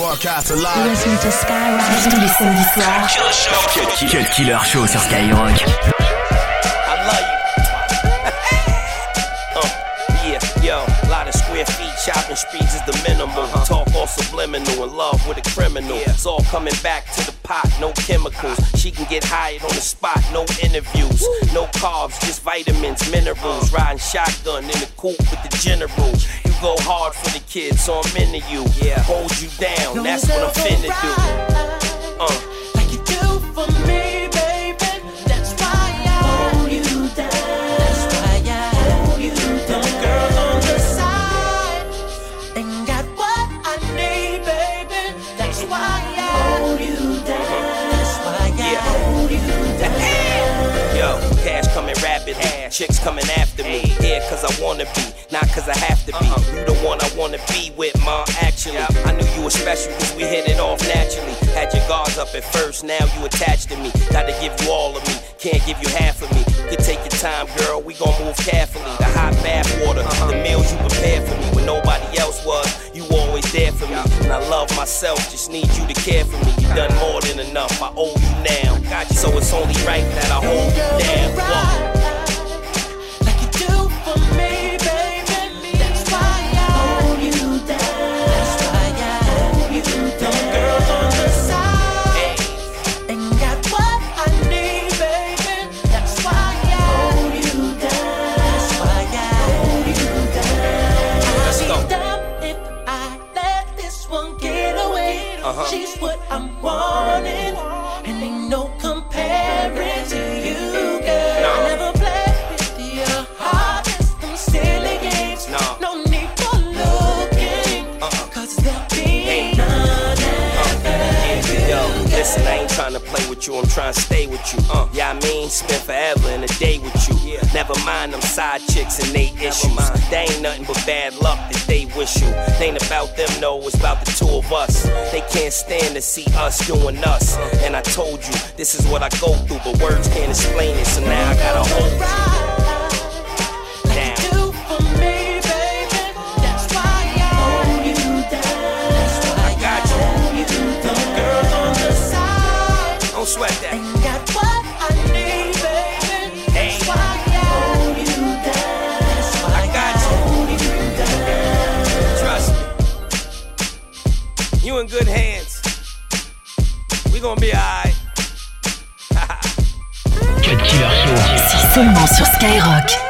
Broadcast live. Listen to Skyrock tous les samedis soirs. Cut Killer Show sur Skyrock. I love you. Shopping streets is the minimum. Uh-huh. Talk all subliminal, in love with a criminal. Yeah. It's all coming back to the pot, no chemicals. She can get hired on the spot, no interviews. Woo. No carbs, just vitamins, minerals. Uh-huh. Riding shotgun in the coupe with the general. Go hard for the kids, so I'm into you. Yeah. Hold you down, that's what I'm finna do. Uh. Like you do for me, baby. That's why I hold you down. That's why I hold you down. The girls on the side, and got what I need, baby. That's why I hold you down. That's why I hold you down. Yo, cash coming rapidly, chicks coming after me. Here cause I wanna be, not cause I have to be. Uh-huh. One I wanna be with, ma, actually. I knew you were special cause we hit it off naturally. Had your guards up at first, now you attached to me. Gotta give you all of me, can't give you half of me. Could take your time, girl, we gon' move carefully. The hot bath water, the meals you prepared for me when nobody else was. You always there for me, and I love myself, just need you to care for me. You done more than enough, I owe you now. So it's only right that I hold you down. To see us doing us. And I told you, this is what I go through, but words can't explain it, so now I gotta hold you. We gonna be alright. Cut Killer Show. C'est seulement sur Skyrock.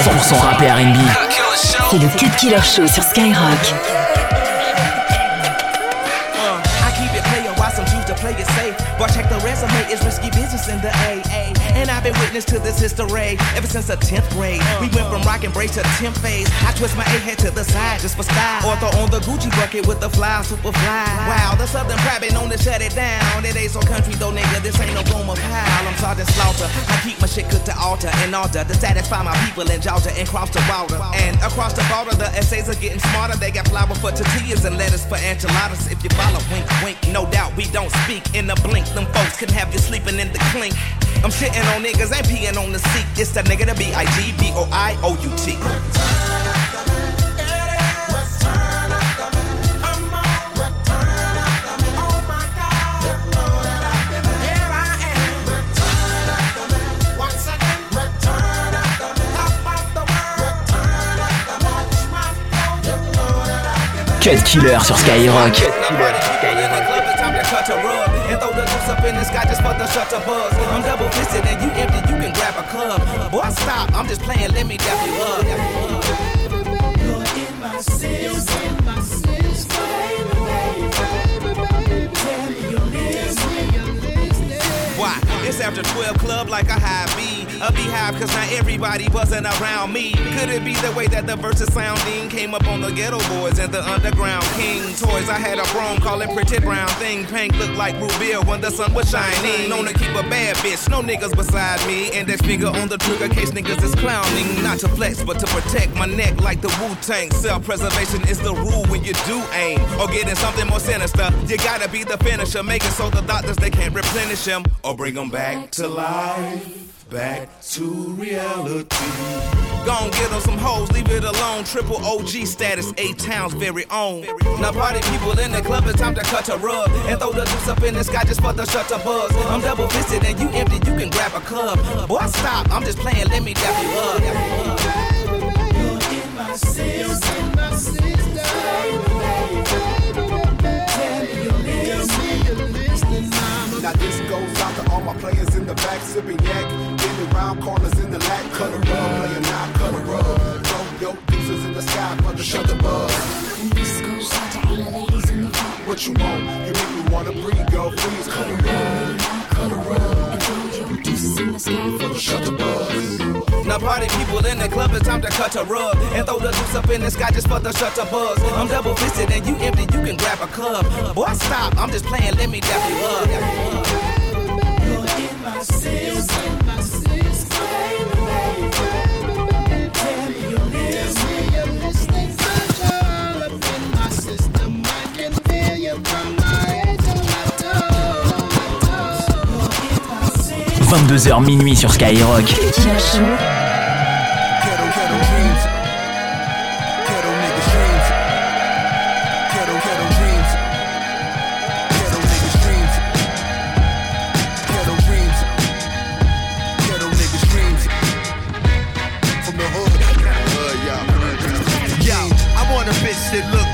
100% rap et R&B. C'est le Cut Killer Show sur Skyrock. But check the resume, it's risky business in the AA. And I've been witness to this history ever since the 10th grade. We went from rock and brace to 10th phase. I twist my A head to the side just for style. Or throw on the Gucci bucket with the fly, super fly. Wow, the Southern pride been known to shut it down. It ain't so country though, nigga. This ain't no Gomer Pyle. I'm Sergeant Slaughter. I keep my shit cooked to altar and order to satisfy my people in Georgia and cross the border. And across the border, the essays are getting smarter. They got flour for tortillas and lettuce for enchiladas. If you follow, wink, wink. No doubt we don't speak in the blink. Them folks can have you sleeping in the clink. I'm shitting on niggas, ain't peeing on the seat. It's the nigga, the B-I-G-B-O-I-O-U-T. Cut Killer sur Skyrock. Cut Killer sur Skyrock. Club. Boy, stop, I'm just playing, let me dap you up. You're in my. Why? It's after 12 club like a high B. A beehive cause not everybody buzzing around me. Could it be the way that the verses sounding came up on the Geto Boys and the underground king toys? I had a chrome call it pretty brown thing. Pink looked like Rubia when the sun was shining. Known to keep a bad bitch, no niggas beside me. And that finger on the trigger case niggas is clowning. Not to flex, but to protect my neck like the Wu Tang. Self preservation is the rule when you do aim. Or getting something more sinister. You gotta be the finisher, Make it so the doctors they can't replenish him or bring them back to life back to reality. Gon' get on some hoes, leave it alone. Triple OG status, A-Town's very own. Now party people in the club, it's time to cut a rug and throw the juice up in the sky just for the shutter buzz. I'm double fisted and you empty, you can grab a cup. Boy, stop, I'm just playing, let me dap you up. You're in my system. Now this goes all my players in the back, sipping yak, getting around corners in the lat, cut a rub, playing now, cut a rub. Throw your deuces in the sky the shut the buzz. This goes out to all the ladies in the back. What you want? You make me wanna breathe, girl, please cut a rub. Cut a rub. And throw your deuces in the sky the shut the buzz. Now party people in the club, it's time to cut a rug and throw the juice up in the sky just for the shutter buzz. I'm double fisted and you empty, you can grab a club Boy, stop, I'm just playing, let me dap you up 22h minuit sur Skyrock.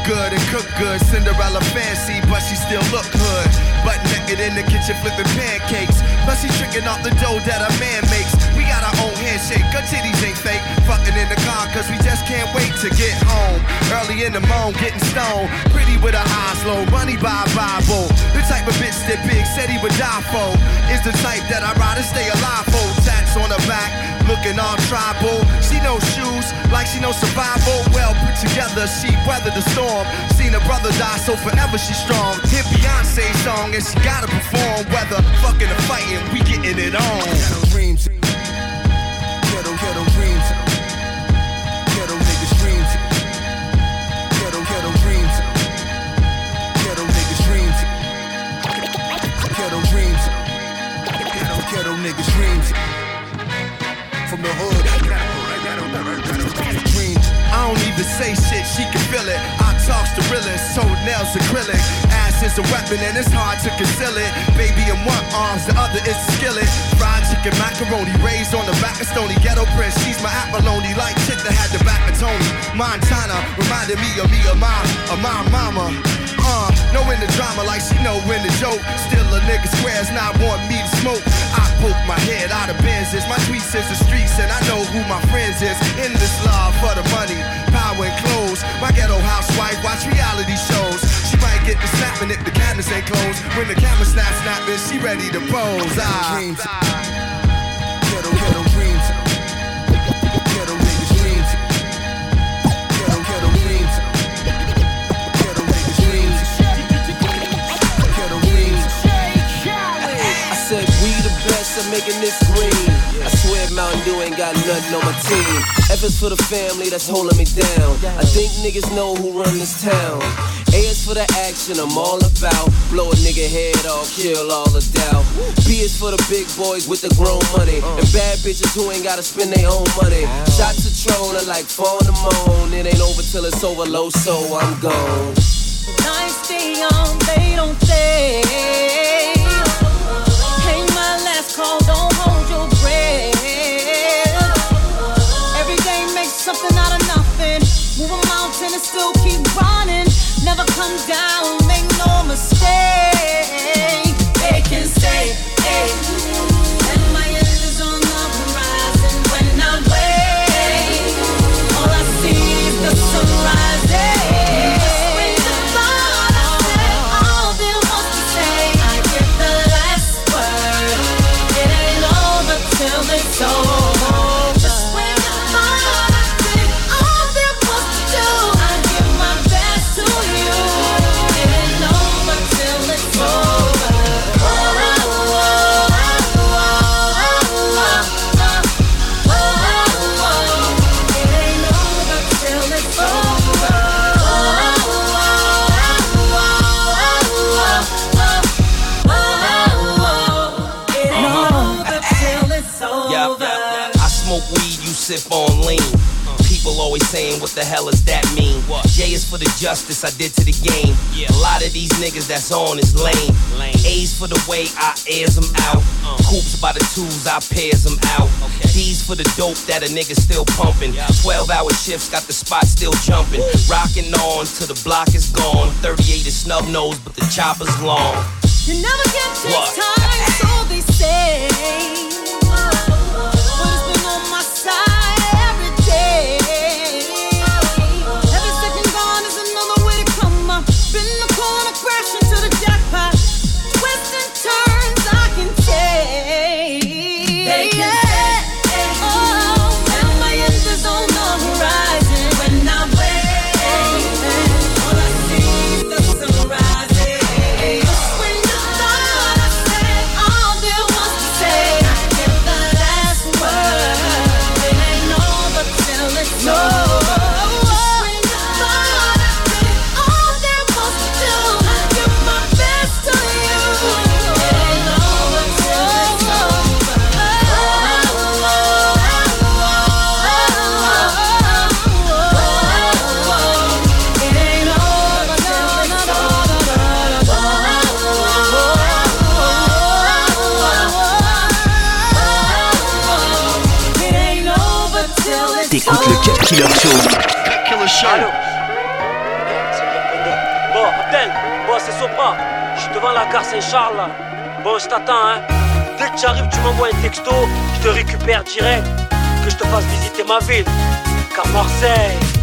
good. And cook good. Cinderella fancy, but she still look good. Butt naked in the kitchen flipping pancakes. Plus she tricking off the dough that a man makes. We got our own handshake, her titties ain't fake. Fucking in the car, cause we just can't wait to get home. Early in the morning, getting stoned. Pretty with her eyes low, money by Bible. The type of bitch that Big said he would die for. Is the type that I'd rather stay alive for. Tats on her back, looking all tribal. She no shoes, like she knows survival. Well put together, she weathered the storm. Seen her brother die, so forever she's strong. Hit Beyonce song, and she gotta perform. Whether fucking or fighting, we getting it on. Ghetto dreams, ghetto ghetto dreams, ghetto niggas dreams, ghetto ghetto dreams, ghetto niggas dreams, ghetto dreams, ghetto ghetto niggas dreams from the hood. Dreams. I don't even say shit, she can feel it. I talks the realest, toenails acrylic. Is a weapon and it's hard to conceal it. Baby in one arms, the other is a skillet. Fried chicken macaroni, raised on the back of Stony Ghetto Prince. She's my abalone, like chick that had the back of Tony. Montana reminded me of me, of my, of my mama. Uh, Knowing the drama like she know when the joke. Still a nigga squares not want me to smoke. I poke my head out of Benzes. My tweets is the streets and I know who my friends is. In this love for the money, power and clothes. My ghetto housewife watch reality shows. She might get the snapping if the cameras ain't closed. When the camera snap snapping, she ready to pose. Ah. Ghetto, ghetto dreams. Ghetto niggas dreams. Ghetto, ghetto dreams. Ghetto niggas dreams. Ghetto dreams. I said we the best at making this green. Swear Mountain Dew ain't got nothing on my team. Efforts for the family that's holding me down. I think niggas know who run this town. A is for the action I'm all about. Blow a nigga head off, kill all the doubt. B is for the big boys with the grown money. And bad bitches who ain't gotta spend their own money. Shots of Tron are like in the moon. It ain't over till it's over low, so I'm gone. Nights stay on, um, they don't stay. Come down, sip on lean. People always saying, what the hell does that mean? J is for the justice I did to the game. Yeah. A lot of these niggas that's on is lame. lame. A's for the way I airs them out. Uh. Coops by the twos, I pairs them out. D's for the dope that a nigga still pumping. 12 hour shifts got the spot still jumping. Rocking on till the block is gone. 38 is snub nose, but the chopper's long. You never get this What? time, so they say. Show. Bon, Abdel, bon, c'est Sopra. Je suis devant la gare Saint-Charles. là. Bon, je t'attends, hein. Dès que tu arrives, tu m'envoies un texto. Je te récupère direct. Que je te fasse visiter ma ville. Car Marseille.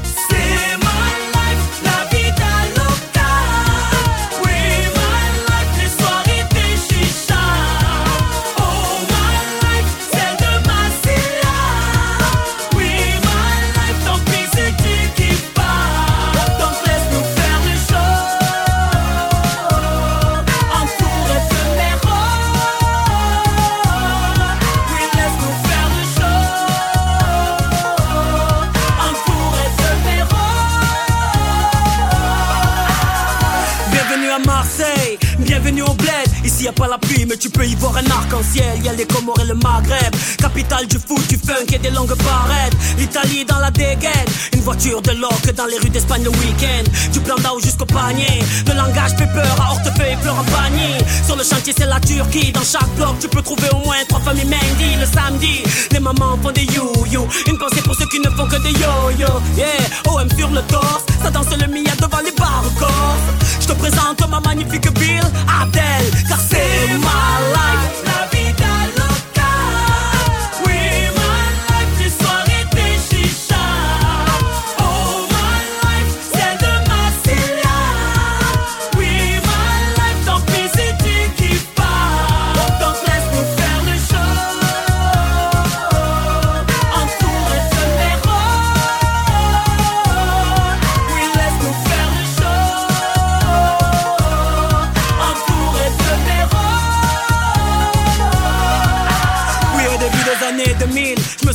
Dans la dégaine, une voiture de loc dans les rues d'Espagne le week-end. Du plan d'Ao jusqu'au panier, le langage fait peur à hortefeuille et panier. Sur le chantier, c'est la Turquie. Dans chaque bloc, tu peux trouver au moins trois familles Mendy le samedi. Les mamans font des you-you. Une pensée pour ceux qui ne font que des yo-yo. Yeah, OM sur le torse, ça danse le Mia devant les bars. Je te présente maman magnifique ville, Abdel, car c'est ma life. La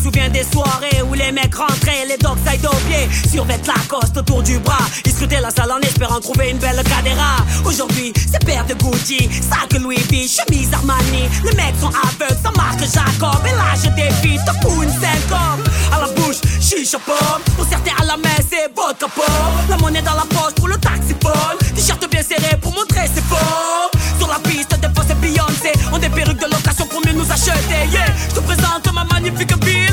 souviens des soirées où les mecs rentraient, les dogs side au pied, survêtent la coste autour du bras. Ils scrutaient la salle en espérant trouver une belle cadera. Aujourd'hui, c'est paire de Gucci, sac Louis V, chemise Armani. Les mecs sont aveugles, ça marque Jacob. Et là, je défie, te fous une syncope. À la bouche, chicha pomme. Pour certains à la main, c'est vodka pomme. La monnaie dans la poche pour le taxiphone. T-shirt bien serré pour montrer ses formes. Sur la piste, des fois c'est Beyoncé. On des perruques de location pour mieux nous acheter. Yeah, je te présente ma magnifique ville,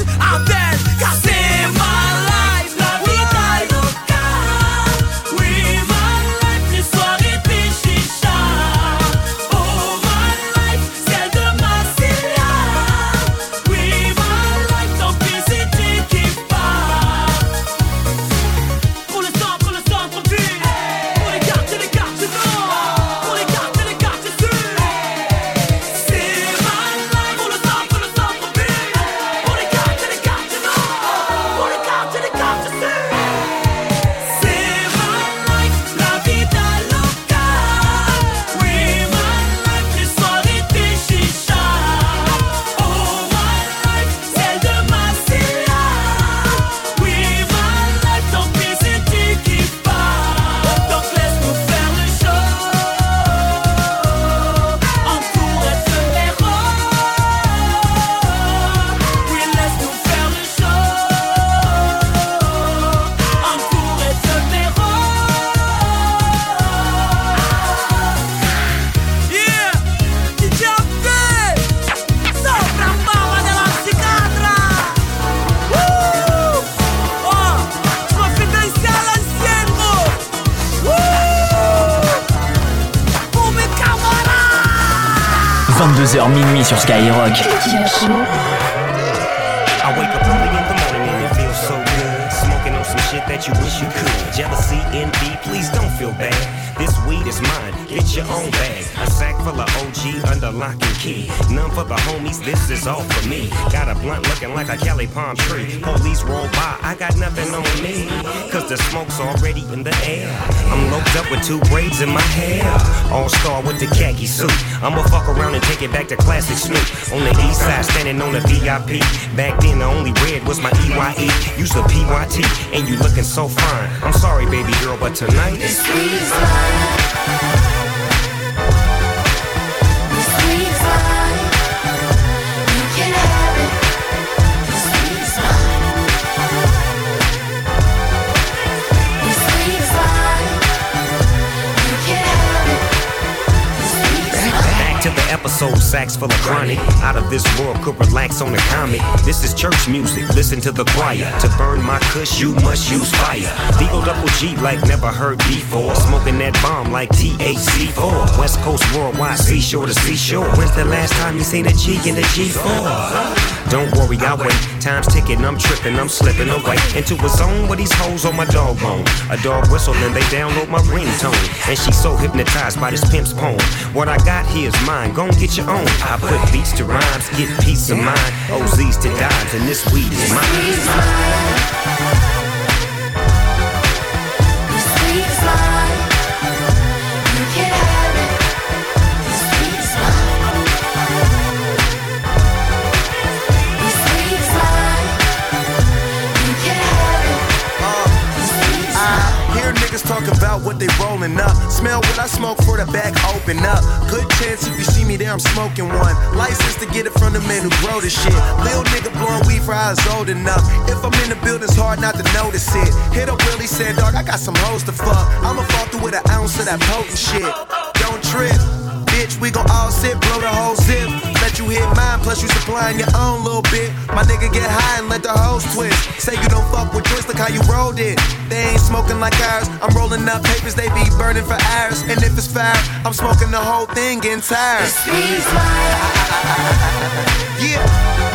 sur Skyrock. Under lock and key. None for the homies, this is all for me. Got a blunt looking like a Cali palm tree. Police roll by, I got nothing on me. Cause the smoke's already in the air. I'm loped up with two braids in my hair. All star with the khaki suit. I'ma fuck around and take it back to classic Snoop. On the east side, standing on the VIP. Back then, the only red was my EYE. Use the PYT, and you looking so fine. I'm sorry, baby girl, but tonight This sweet episode, sacks full of chronic. Out of this world, could relax on the comic. This is church music, listen to the choir. To burn my kush, you must use fire. Legal double G like never heard before. Smoking that bomb like THC4. West Coast worldwide, seashore to seashore. When's the last time you seen a G in a G4? Don't worry, I wait. Time's ticking, I'm tripping, I'm slipping away into a zone where these hoes on my dog bone. A dog whistle and they download my ringtone. And she's so hypnotized by this pimp's poem. What I got here is mine, gon' get your own. I put beats to rhymes, get peace of mind. OZs to dimes, and this weed is mine. This sweet is mine. About what they rolling up. Smell what I smoke for the back open up. Good chance if you see me there, I'm smoking one. License to get it from the man who grow this shit. Lil nigga blowing weed for was old enough. If I'm in the building, it's hard not to notice it. Hit up Willie, said, dog, I got some hoes to fuck. I'ma fall through with an ounce of that potent shit. Don't trip. Bitch, we gon' all sit, blow the whole zip. Let you hit mine, plus you supplying your own little bit. My nigga get high and let the hoes twist. Say you don't fuck with joints, look how you rolled it. They ain't smoking like ours. I'm rolling up papers, they be burning for hours. And if it's fire, I'm smoking the whole thing, getting tired. Yeah.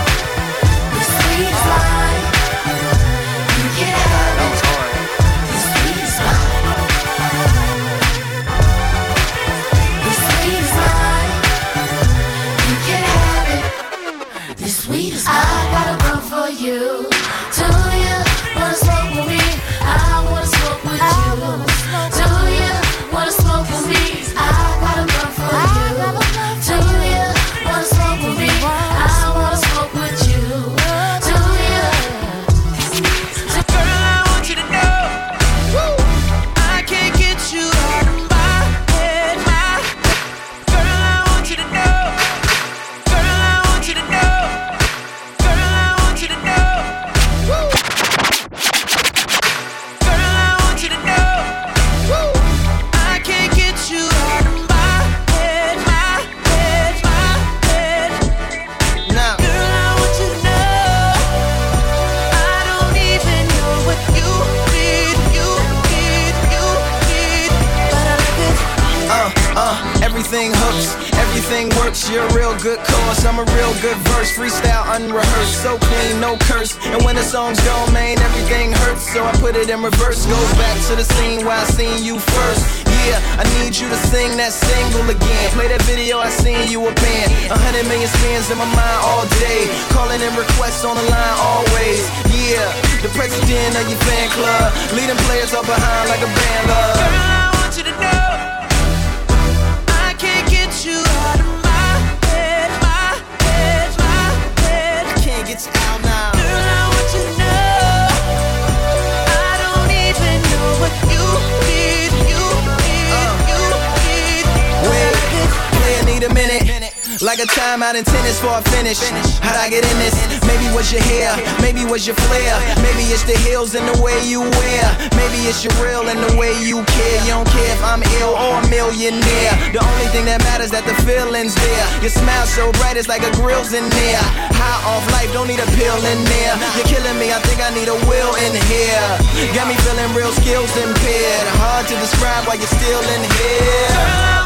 Freestyle unrehearsed, so clean, no curse. And when the songs go, man, everything hurts. So I put it in reverse, goes back to the scene where I seen you first. Yeah, I need you to sing that single again. Play that video, I seen you a band. A hundred million spins in my mind all day. Calling in requests on the line always. Yeah, the president of your fan club. Leading players up behind like a band love. A minute. Like a timeout in tennis for a finish. How'd I get in this? Maybe was your hair, maybe was your flair. Maybe it's the heels and the way you wear. Maybe it's your real and the way you care. You don't care if I'm ill or a millionaire. The only thing that matters that the feeling's there. Your smile so bright, it's like a grill's in there. High off life, don't need a pill in there. You're killing me, I think I need a will in here. Got me feeling real skills impaired. Hard to describe why you're still in here.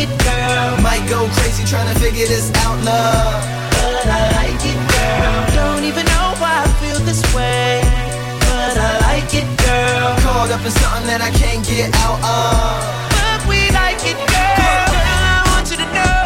It, girl. Might go crazy trying to figure this out, love. But I like it, girl. Don't even know why I feel this way. But I like it, girl. Caught up in something that I can't get out of. But we like it, girl. I want you to know